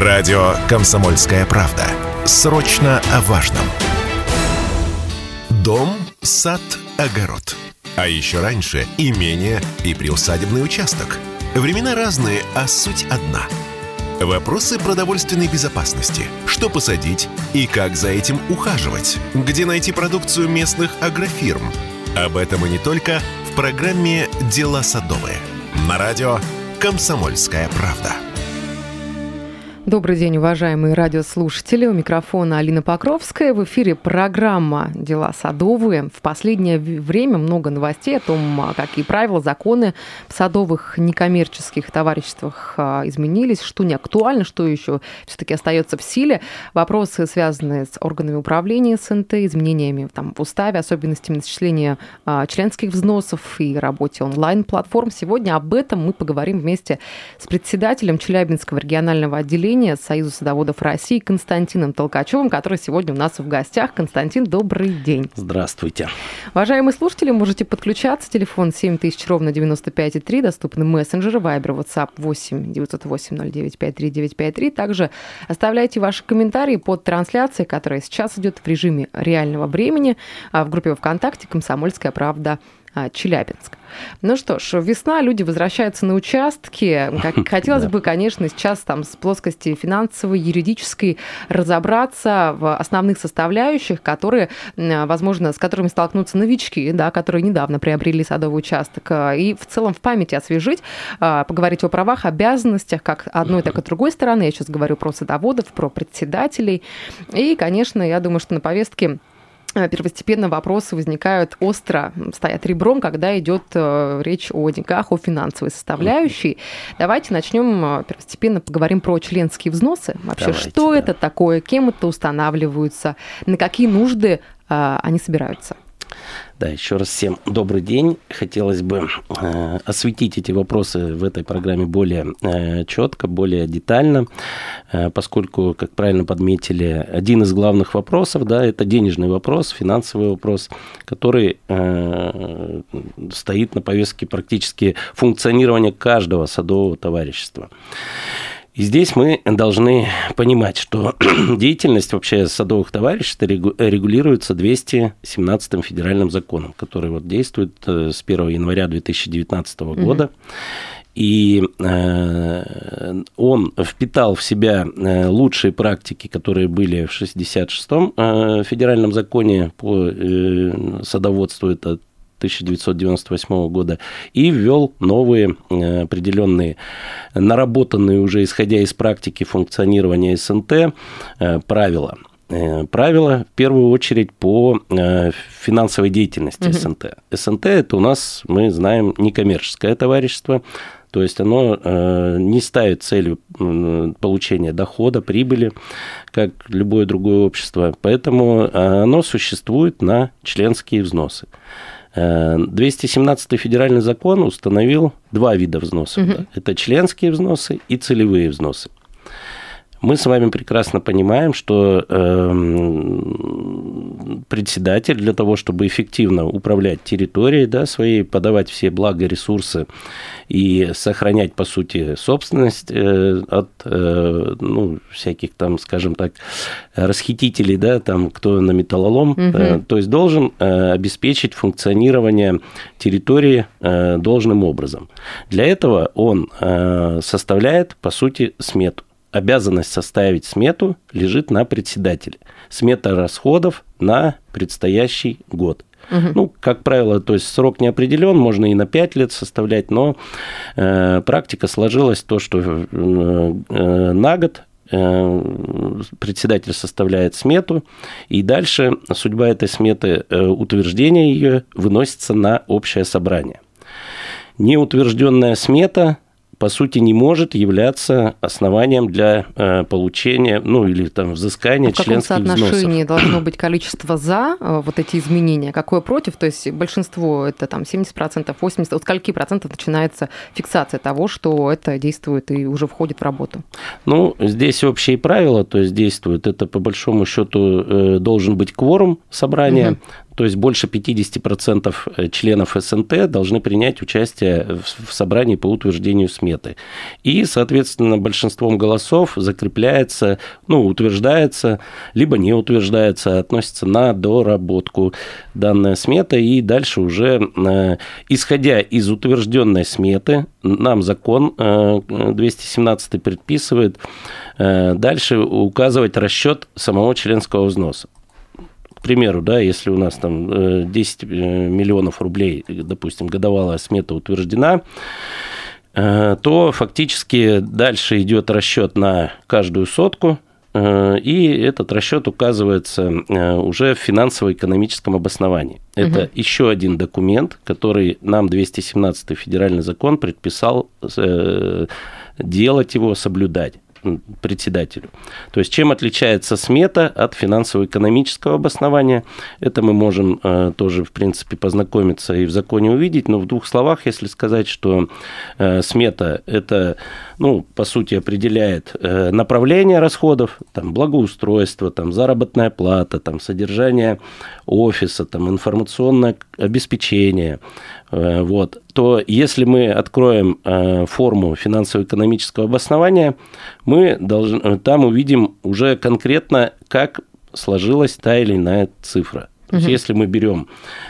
Радио «Комсомольская правда». Срочно о важном. Дом, сад, огород. А еще раньше имение и приусадебный участок. Времена разные, а суть одна. Вопросы продовольственной безопасности. Что посадить и как за этим ухаживать? Где найти продукцию местных агрофирм? Об этом и не только в программе «Дела садовые». На радио «Комсомольская правда». Добрый день, уважаемые радиослушатели. У микрофона Алина Покровская. В эфире программа «Дела садовые». В последнее время много новостей о том, а, какие правила, законы в садовых некоммерческих товариществах а, изменились, что не актуально, что еще все-таки остается в силе. Вопросы, связанные с органами управления СНТ, изменениями там, в уставе, особенностями начисления а, членских взносов и работе онлайн-платформ. Сегодня об этом мы поговорим вместе с председателем Челябинского регионального отделения управления Союза садоводов России Константином Толкачевым, который сегодня у нас в гостях. Константин, добрый день. Здравствуйте. Уважаемые слушатели, можете подключаться. Телефон 7000, ровно 95,3. Доступны мессенджеры, Viber, WhatsApp 8 908 09 53 953. Также оставляйте ваши комментарии под трансляцией, которая сейчас идет в режиме реального времени а в группе ВКонтакте «Комсомольская правда» Челябинск. Ну что ж, весна, люди возвращаются на участки. Как, хотелось бы, конечно, сейчас там с плоскости финансовой, юридической разобраться в основных составляющих, которые, возможно, с которыми столкнутся новички, да, которые недавно приобрели садовый участок, а, и в целом в памяти освежить, а, поговорить о правах, обязанностях, как одной, так и другой стороны. Я сейчас говорю про садоводов, про председателей. И, конечно, я думаю, что на повестке первостепенно вопросы возникают остро, стоят ребром, когда идет э, речь о деньгах, о финансовой составляющей. Давайте начнем э, первостепенно поговорим про членские взносы. Вообще, Давайте, что да. это такое, кем это устанавливаются, на какие нужды они собираются? Да, еще раз всем добрый день. Хотелось бы э, осветить эти вопросы в этой программе более э, четко, более детально, э, поскольку, как правильно подметили, один из главных вопросов, да, это денежный вопрос, финансовый вопрос, который э, стоит на повестке практически функционирования каждого садового товарищества. И здесь мы должны понимать, что деятельность вообще садовых товариществ регулируется 217 федеральным законом, который вот действует э, с 1 января 2019 года. Угу. И э, он впитал в себя э, лучшие практики, которые были в 66-м федеральном законе по садоводству. Это 1998 года и ввел новые э, определенные, наработанные уже исходя из практики функционирования СНТ э, правила э, правила в первую очередь по финансовой деятельности угу. СНТ. СНТ это у нас, мы знаем, некоммерческое товарищество, то есть оно не ставит целью получения дохода, прибыли, как любое другое общество, поэтому оно существует на членские взносы. 217 федеральный закон установил два вида взносов. Угу. Да? Это членские взносы и целевые взносы. Мы с вами прекрасно понимаем, что э, председатель для того, чтобы эффективно управлять территорией да, своей, подавать все блага, ресурсы и сохранять, по сути, собственность э, от э, ну, всяких там, скажем так, расхитителей, да, там, кто на металлолом, угу. э, то есть должен э, обеспечить функционирование территории э, должным образом. Для этого он э, составляет, по сути, смету обязанность составить смету лежит на председателе. Смета расходов на предстоящий год. Угу. Ну, как правило, то есть срок не определен, можно и на 5 лет составлять, но э, практика сложилась то, что э, э, на год э, председатель составляет смету, и дальше судьба этой сметы, э, утверждение ее выносится на общее собрание. Неутвержденная смета по сути, не может являться основанием для э, получения, ну, или там взыскания а членских взносов. В каком соотношении должно быть количество за э, вот эти изменения, какое против? То есть большинство это там 70%, 80%, от скольки процентов начинается фиксация того, что это действует и уже входит в работу? Ну, здесь общие правила, то есть действуют. Это по большому счету э, должен быть кворум собрания, угу То есть больше 50% э, членов СНТ должны принять участие в собрании по утверждению сметы. И, соответственно, большинством голосов закрепляется, ну, утверждается, либо не утверждается, относится на доработку данная смета. И дальше уже, э, исходя из утвержденной сметы, нам закон 217 предписывает дальше указывать расчет самого членского взноса к примеру, да, если у нас там 10 э, э, миллионов рублей, допустим, годовалая смета утверждена, э, то фактически дальше идет расчет на каждую сотку, и этот расчет указывается уже в финансово-экономическом обосновании. Это угу. еще один документ, который нам 217 федеральный закон предписал делать его, соблюдать председателю. То есть чем отличается смета от финансово-экономического обоснования, это мы можем э, тоже, в принципе, познакомиться и в законе увидеть, но в двух словах, если сказать, что э, смета – это, ну, по сути, определяет э, направление расходов, там, благоустройство, там, заработная плата, там, содержание офиса, там, информационное обеспечение, Э, вот, то если мы откроем э, форму финансово-экономического обоснования, мы должны, э, там увидим уже конкретно, как сложилась та или иная цифра. То есть, если мы берем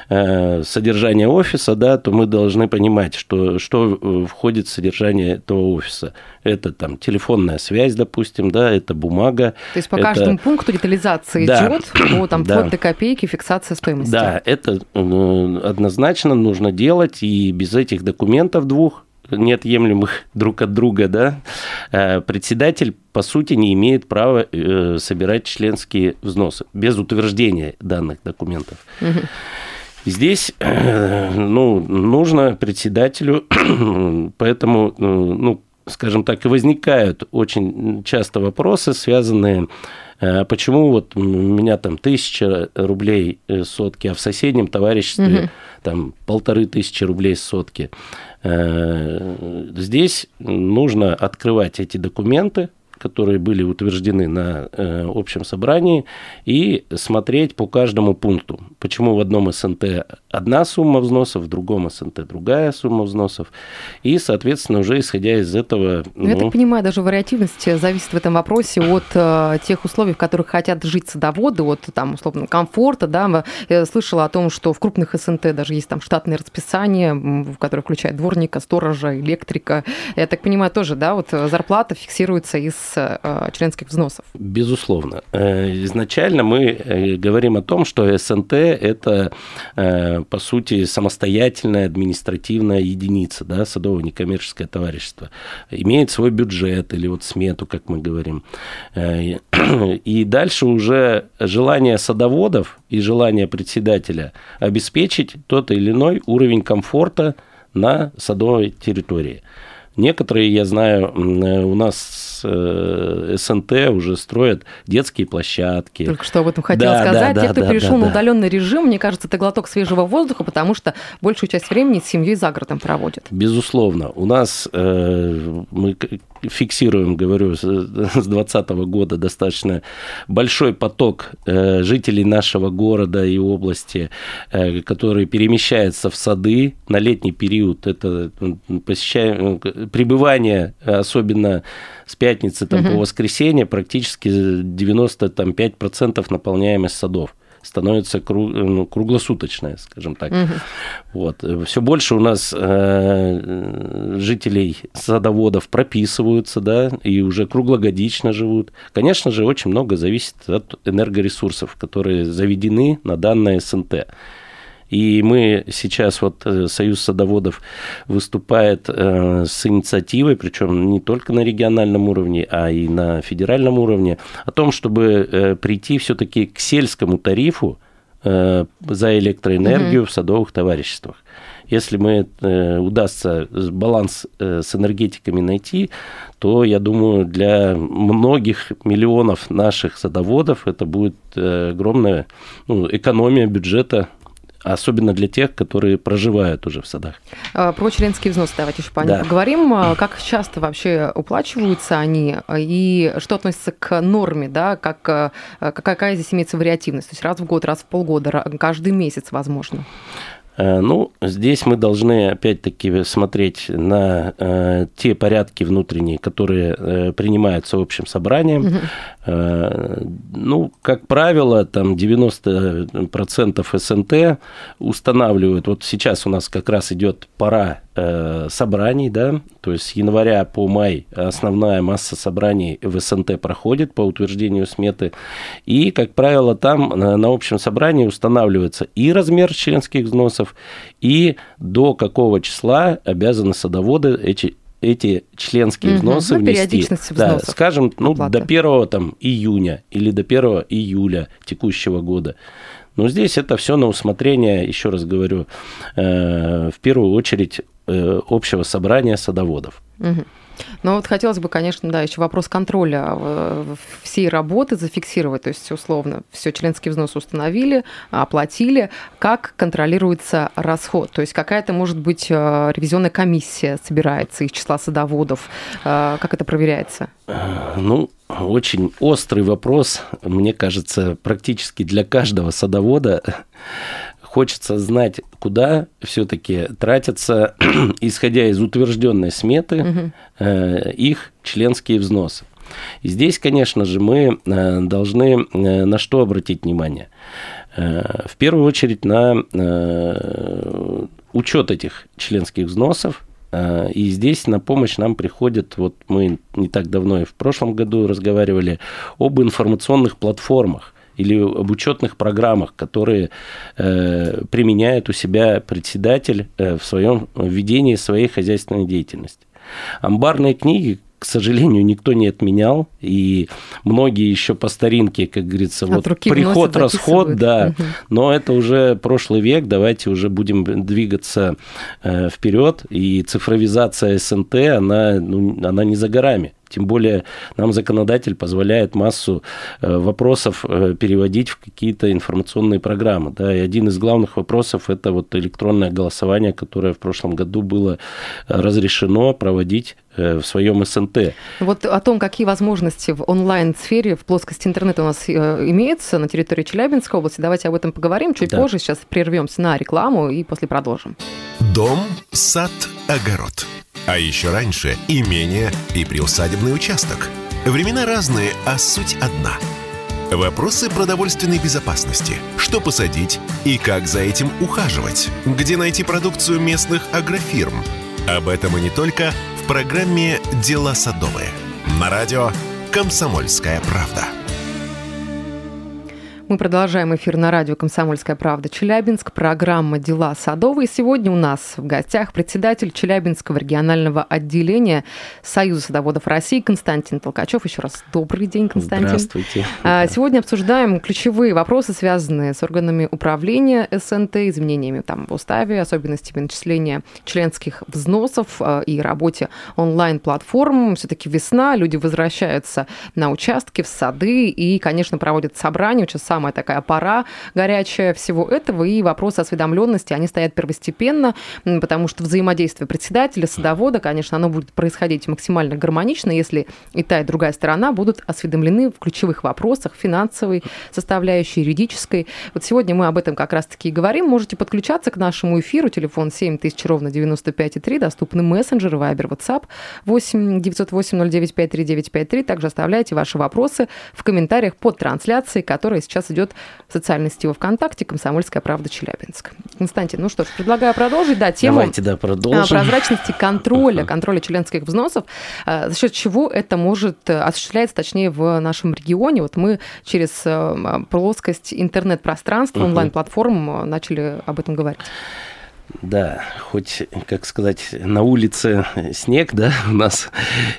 э, содержание офиса, да, то мы должны понимать, что, что э, входит в содержание этого офиса. Это там телефонная связь, допустим, да, это бумага. То есть по это... каждому пункту детализация да. идет, по там да. вплоть до копейки, фиксация стоимости. Да, это э, однозначно нужно делать, и без этих документов двух неотъемлемых друг от друга, да, э, председатель, по сути, не имеет права э, собирать членские взносы без утверждения данных документов. Здесь э, ну, нужно председателю, поэтому, ну, скажем так, и возникают очень часто вопросы, связанные почему вот у меня там тысяча рублей сотки, а в соседнем товариществе угу. там полторы тысячи рублей сотки. Э, здесь нужно открывать эти документы, которые были утверждены на э, общем собрании, и смотреть по каждому пункту. Почему в одном СНТ одна сумма взносов, в другом СНТ другая сумма взносов. И, соответственно, уже исходя из этого... Ну, ну, я так понимаю, даже вариативность зависит в этом вопросе от э, тех условий, в которых хотят жить садоводы, от, там, условно, комфорта. Да? Я слышала о том, что в крупных СНТ даже есть там штатное расписание, в которое включает дворника, сторожа, электрика. Я так понимаю, тоже, да, вот зарплата фиксируется из э, членских взносов. Безусловно. Э, изначально мы э, говорим о том, что СНТ – это, по сути, самостоятельная административная единица, да, садовое некоммерческое товарищество. Имеет свой бюджет или вот смету, как мы говорим. И дальше уже желание садоводов и желание председателя обеспечить тот или иной уровень комфорта на садовой территории. Некоторые, я знаю, у нас э, СНТ уже строят детские площадки. Только что об этом хотела да, сказать. Да, Те, кто да, перешел да, на удаленный режим, мне кажется, это глоток свежего воздуха, потому что большую часть времени с семьей за городом проводят. Безусловно. У нас э, мы фиксируем, говорю, с 2020 года достаточно большой поток э, жителей нашего города и области, э, которые перемещаются в сады на летний период. Это посещаем, пребывание, особенно с пятницы там, угу. по воскресенье, практически 95% наполняемость садов становится круг, ну, круглосуточная, скажем так. Угу. Вот. Все больше у нас э, жителей садоводов прописываются, да, и уже круглогодично живут. Конечно же, очень много зависит от энергоресурсов, которые заведены на данное СНТ. И мы сейчас, вот э, Союз садоводов выступает э, с инициативой, причем не только на региональном уровне, а и на федеральном уровне, о том, чтобы э, прийти все-таки к сельскому тарифу за электроэнергию угу. в садовых товариществах. Если мы удастся баланс с энергетиками найти, то, я думаю, для многих миллионов наших садоводов это будет огромная ну, экономия бюджета особенно для тех, которые проживают уже в садах. А, про членские взносы давайте еще да. поговорим. А, как часто вообще уплачиваются они и что относится к норме, да, как, какая здесь имеется вариативность? То есть раз в год, раз в полгода, каждый месяц, возможно? Э, ну, здесь мы должны опять-таки смотреть на э, те порядки внутренние, которые э, принимаются общим собранием. Угу. Э, ну, как правило, там 90% СНТ устанавливают. Вот сейчас у нас как раз идет пора собраний, да, то есть с января по май основная масса собраний в СНТ проходит по утверждению сметы, и, как правило, там на общем собрании устанавливается и размер членских взносов, и до какого числа обязаны садоводы эти эти членские угу, взносы ну, внести. Да, скажем, ну, до 1 там, июня или до 1 июля текущего года. Но здесь это все на усмотрение, еще раз говорю, э, в первую очередь э, общего собрания садоводов. Угу. Ну вот хотелось бы, конечно, да, еще вопрос контроля э, всей работы зафиксировать, то есть условно все членские взносы установили, оплатили, как контролируется расход, то есть какая-то может быть ревизионная комиссия собирается из числа садоводов, как это проверяется? Ну, очень острый вопрос, мне кажется, практически для каждого садовода. Хочется знать, куда все-таки тратятся, исходя из утвержденной сметы, угу. их членские взносы. И здесь, конечно же, мы э, должны э, на что обратить внимание? В первую очередь на учет этих членских взносов, Э, и здесь на помощь нам приходит, вот мы не так давно и в прошлом году разговаривали об информационных платформах или об учетных программах, которые э, применяет у себя председатель э, в своем ведении своей хозяйственной деятельности. Амбарные книги, к сожалению, никто не отменял, и многие еще по старинке, как говорится, От вот приход, расход, да, угу. но это уже прошлый век, давайте уже будем двигаться э, вперед, и цифровизация СНТ, она, ну, она не за горами. Тем более нам законодатель позволяет массу э, вопросов э, переводить в какие-то информационные программы. Да, и один из главных вопросов – это вот электронное голосование, которое в прошлом году было разрешено проводить э, в своем СНТ. Вот о том, какие возможности в онлайн-сфере, в плоскости интернета у нас имеются на территории Челябинской области, давайте об этом поговорим чуть да. позже. Сейчас прервемся на рекламу и после продолжим. Дом, сад, огород. А еще раньше имение и приусадебный участок. Времена разные, а суть одна. Вопросы продовольственной безопасности. Что посадить и как за этим ухаживать? Где найти продукцию местных агрофирм? Об этом и не только в программе «Дела садовые». На радио «Комсомольская правда». Мы продолжаем эфир на радио «Комсомольская правда» Челябинск. Программа «Дела садовые». Сегодня у нас в гостях председатель Челябинского регионального отделения Союза садоводов России Константин Толкачев. Еще раз добрый день, Константин. Здравствуйте. А, сегодня обсуждаем ключевые вопросы, связанные с органами управления СНТ, изменениями там, в уставе, особенностями начисления членских взносов а, и работе онлайн-платформ. Все-таки весна, люди возвращаются на участки, в сады и, конечно, проводят собрания, сейчас самая такая пора горячая всего этого, и вопросы осведомленности, они стоят первостепенно, потому что взаимодействие председателя, садовода, конечно, оно будет происходить максимально гармонично, если и та, и другая сторона будут осведомлены в ключевых вопросах финансовой составляющей, юридической. Вот сегодня мы об этом как раз-таки и говорим. Можете подключаться к нашему эфиру. Телефон 7000 ровно 95,3. Доступны мессенджеры, Viber, WhatsApp 8 908 09 53953. Также оставляйте ваши вопросы в комментариях под трансляцией, которая сейчас идет в социальной сети ВКонтакте «Комсомольская правда Челябинск». Константин, ну что ж, предлагаю продолжить, да, тему Давайте, да, продолжим. прозрачности контроля, контроля членских взносов, а, за счет чего это может э, осуществляться, точнее, в нашем регионе. Вот мы через э, плоскость интернет-пространства, онлайн-платформ э, начали об этом говорить. Да, хоть, как сказать, на улице снег, да, у нас,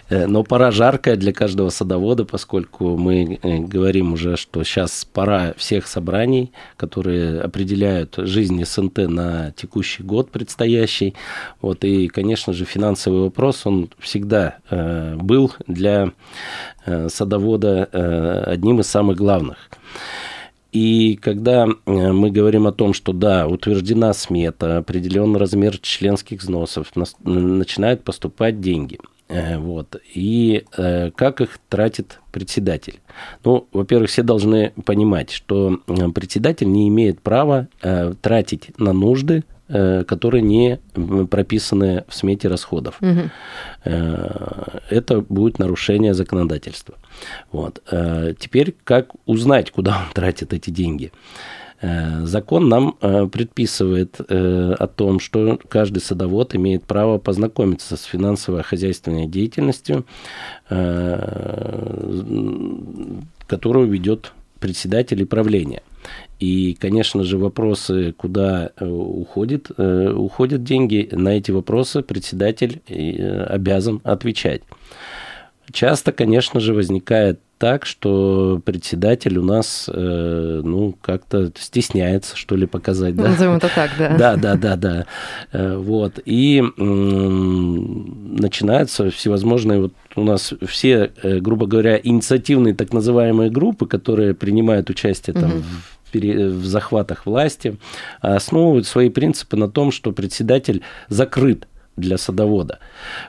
э, но пора жаркая для каждого садовода, поскольку мы э, говорим уже, что сейчас пора всех собраний, которые определяют жизнь СНТ на текущий год предстоящий. Вот, и, конечно же, финансовый вопрос, он всегда э, был для садовода одним из самых главных. И когда мы говорим о том, что да, утверждена смета, определенный размер членских взносов, начинают поступать деньги. Вот. И как их тратит председатель? Ну, во-первых, все должны понимать, что председатель не имеет права тратить на нужды Э, которые не прописаны в смете расходов. Угу. Это будет нарушение законодательства. Вот. Э, теперь как узнать, куда он тратит эти деньги? Закон нам предписывает о том, что каждый садовод имеет право познакомиться с финансово-хозяйственной деятельностью, которую ведет председатель и правления. И, конечно же, вопросы, куда э, уходит, э, уходят деньги, на эти вопросы председатель э, обязан отвечать. Часто, конечно же, возникает так, что председатель у нас, ну, как-то стесняется, что ли, показать. Да? Назовем это так, да. Да, да, да, да. Вот. И начинаются всевозможные, вот у нас все, грубо говоря, инициативные так называемые группы, которые принимают участие там угу. в в захватах власти, основывают свои принципы на том, что председатель закрыт для садовода.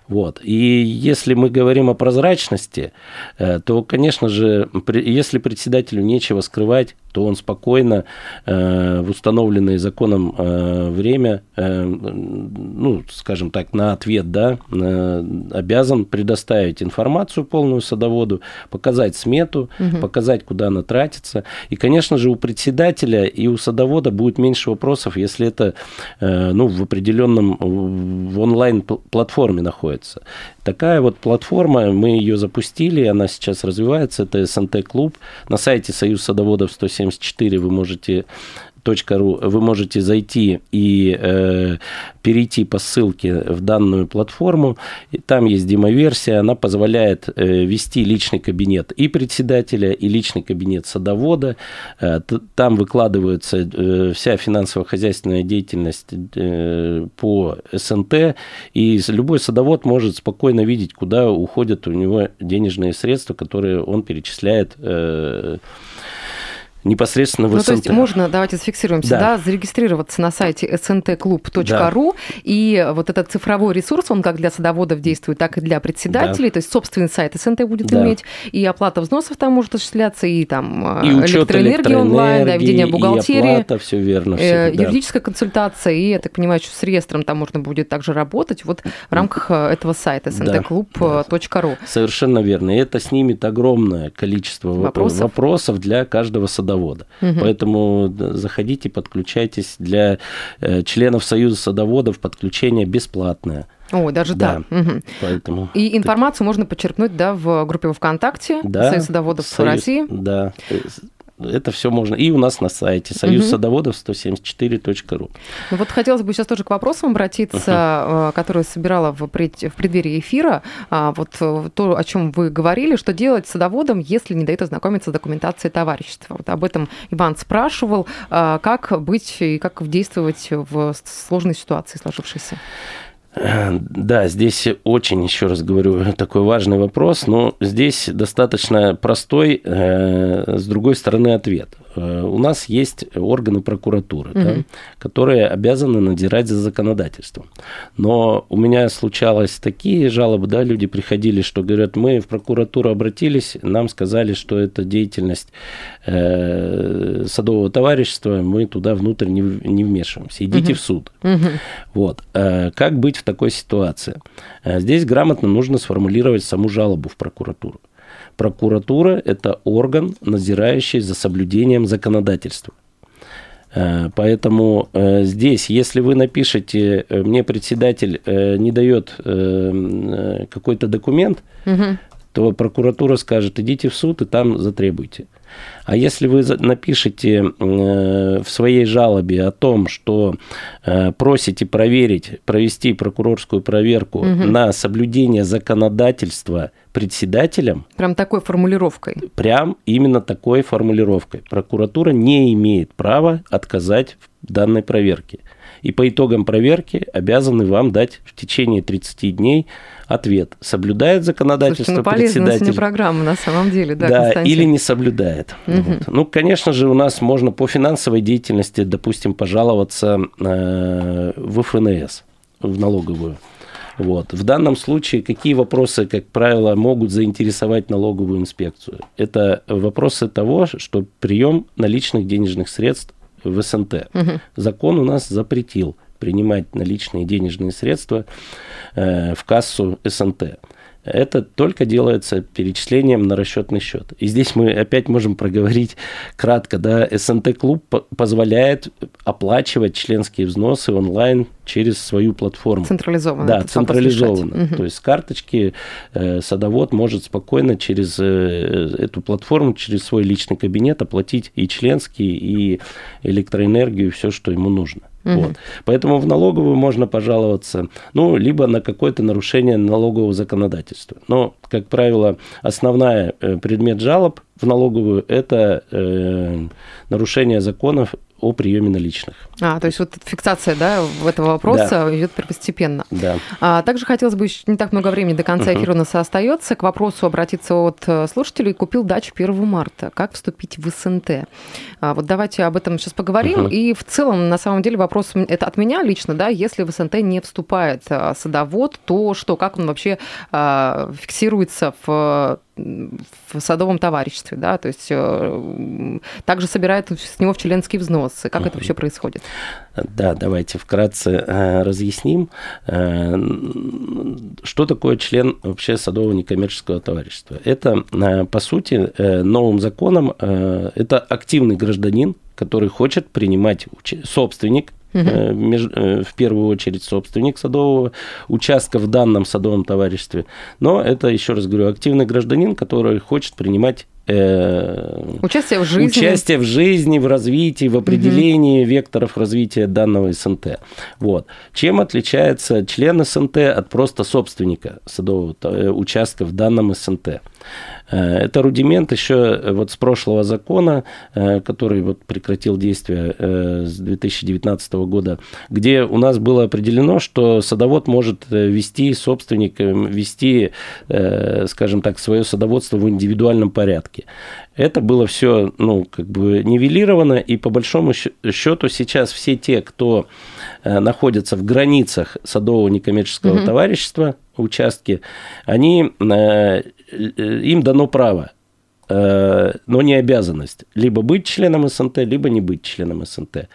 Вот. И если мы говорим о прозрачности, э, то, конечно же, если председателю нечего скрывать, то он спокойно э, в установленное законом э, время, э, ну, скажем так, на ответ, да, э, обязан предоставить информацию полную садоводу, показать смету, угу. показать, куда она тратится. И, конечно же, у председателя и у садовода будет меньше вопросов, если это э, ну, в определенном в онлайн-платформе находится. Такая вот платформа, мы ее запустили, она сейчас развивается, это СНТ-клуб. На сайте Союз садоводов 174 вы можете ру вы можете зайти и э, перейти по ссылке в данную платформу. И там есть демоверсия, она позволяет э, вести личный кабинет и председателя, и личный кабинет садовода. Э, там выкладывается э, вся финансово-хозяйственная деятельность э, по СНТ, и любой садовод может спокойно видеть, куда уходят у него денежные средства, которые он перечисляет э, непосредственно в ну, СНТ. то есть можно, давайте зафиксируемся, да, да зарегистрироваться на сайте sntclub.ru, да. и вот этот цифровой ресурс, он как для садоводов действует, так и для председателей, да. то есть собственный сайт СНТ будет да. иметь, и оплата взносов там может осуществляться, и там и электроэнергия онлайн, да, ведение бухгалтерии, и оплата, все верно. Все, э, юридическая да. консультация, и, я так понимаю, что с реестром там можно будет также работать вот в рамках э, этого сайта sntclub.ru. Да. Совершенно верно. И это снимет огромное количество вопросов, вопросов для каждого садовода садовода. Угу. Поэтому заходите, подключайтесь. Для э, членов Союза садоводов подключение бесплатное. О, даже да. так. Угу. Поэтому... И информацию можно подчеркнуть да, в группе ВКонтакте да, Союз садоводов Союз, России. Да. Это все можно. И у нас на сайте союз садоводов 174.ру. Ну вот хотелось бы сейчас тоже к вопросам обратиться, угу. которые собирала в, пред... в преддверии эфира. А, вот э, то, о чем вы говорили, что делать садоводом, если не дают ознакомиться с документацией товарищества. Вот об этом Иван спрашивал. А, как быть и как действовать в сложной ситуации сложившейся? Да, здесь очень, еще раз говорю, такой важный вопрос, но здесь достаточно простой, э, с другой стороны, ответ. Э, у нас есть органы прокуратуры, угу. да, которые обязаны надзирать за законодательством. Но у меня случалось такие жалобы, да, люди приходили, что говорят, мы в прокуратуру обратились, нам сказали, что это деятельность э, садового товарищества, мы туда внутрь не, не вмешиваемся, идите угу. в суд. Угу. Вот. Э, как быть в такой ситуации? Э, здесь грамотно нужно сформулировать саму жалобу в прокуратуру. Прокуратура – это орган, надзирающий за соблюдением законодательства. Э, поэтому э, здесь, если вы напишете, э, мне председатель не дает какой-то документ, угу. то прокуратура скажет, идите в суд и там затребуйте. А если вы напишете в своей жалобе о том, что просите проверить, провести прокурорскую проверку угу. на соблюдение законодательства председателем. Прям такой формулировкой. Прям именно такой формулировкой. Прокуратура не имеет права отказать в данной проверке. И по итогам проверки обязаны вам дать в течение 30 дней Ответ. Соблюдает законодательство Слушайте, ну, председатель? программа на самом деле, да, Да, или не соблюдает. Угу. Вот. Ну, конечно же, у нас можно по финансовой деятельности, допустим, пожаловаться э, в ФНС, в налоговую. Вот. В данном случае какие вопросы, как правило, могут заинтересовать налоговую инспекцию? Это вопросы того, что прием наличных денежных средств в СНТ. Угу. Закон у нас запретил принимать наличные денежные средства э, в кассу СНТ это только делается перечислением на расчетный счет. И здесь мы опять можем проговорить кратко, да, СНТ-клуб позволяет оплачивать членские взносы онлайн через свою платформу. Централизованно. Да, централизованно. Угу. То есть с карточки э, садовод может спокойно через э, эту платформу, через свой личный кабинет оплатить и членские, и электроэнергию, и все, что ему нужно. Угу. Вот. Поэтому в налоговую можно пожаловаться, ну, либо на какое-то нарушение налогового законодательства. Но, как правило, основная э, предмет жалоб в налоговую – это э, нарушение законов о приеме наличных. А, то есть вот фиксация да, этого вопроса да. идет постепенно. Да. А, также хотелось бы, еще не так много времени до конца эфира у нас остается, к вопросу обратиться от э, слушателей. Купил дачу 1 марта. Как вступить в СНТ? А, вот давайте об этом сейчас поговорим. uh И в целом, на самом деле, вопрос это от меня лично, да, если в СНТ не вступает а, садовод, то что, как он вообще а, фиксируется в в садовом товариществе, да, то есть э, также собирает с него в членские взносы. Как это вообще происходит? Да, давайте вкратце э, разъясним, э, что такое член вообще садового некоммерческого товарищества. Это, по сути, новым законом, это активный гражданин, который хочет принимать собственник угу. в первую очередь собственник садового участка в данном садовом товариществе. Но это, еще раз говорю, активный гражданин, который хочет принимать э, участие в жизни, участие в жизни, в развитии, в определении угу. векторов развития данного СНТ. Вот. Чем отличается член СНТ от просто собственника садового участка в данном СНТ? Э, это рудимент еще э, вот с прошлого закона, э, который вот прекратил действие с 2019 года, где у нас было определено, что садовод может вести собственник, вести, скажем так, свое садоводство в индивидуальном порядке. Это было все, ну, как бы нивелировано, и по большому счету сейчас все те, кто находятся в границах садового некоммерческого угу. товарищества, участки, они им дано право, э, но не обязанность, либо быть членом СНТ, либо не быть членом СНТ.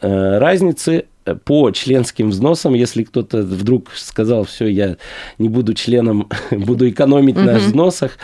Э, разницы по членским взносам, если кто-то вдруг сказал, все, я не буду членом, буду экономить на взносах,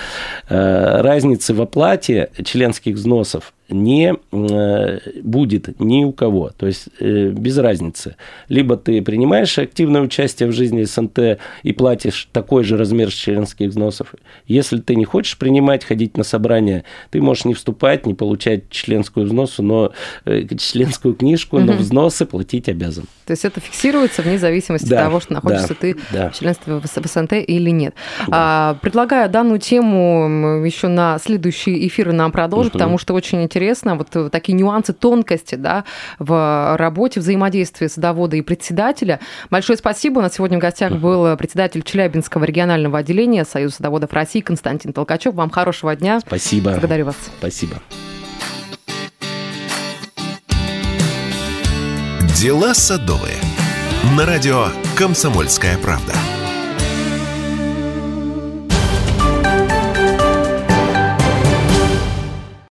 разницы в оплате членских взносов не э, будет ни у кого. То есть э, без разницы. Либо ты принимаешь активное участие в жизни СНТ и платишь такой же размер членских взносов. Если ты не хочешь принимать, ходить на собрания, ты можешь не вступать, не получать членскую взносу, но э, членскую книжку, но взносы платить обязан. То есть это фиксируется вне зависимости да, от того, что находишься да, ты да. в членстве в СНТ или нет. Да. А, предлагаю данную тему еще на следующий эфир нам продолжить, угу. потому что очень интересно интересно, вот э, такие нюансы, тонкости да, в работе, взаимодействии садовода и председателя. Большое спасибо. У нас сегодня в гостях был председатель Челябинского регионального отделения Союза садоводов России Константин Толкачев. Вам хорошего дня. Спасибо. Благодарю вас. Спасибо. Дела садовые. На радио «Комсомольская правда».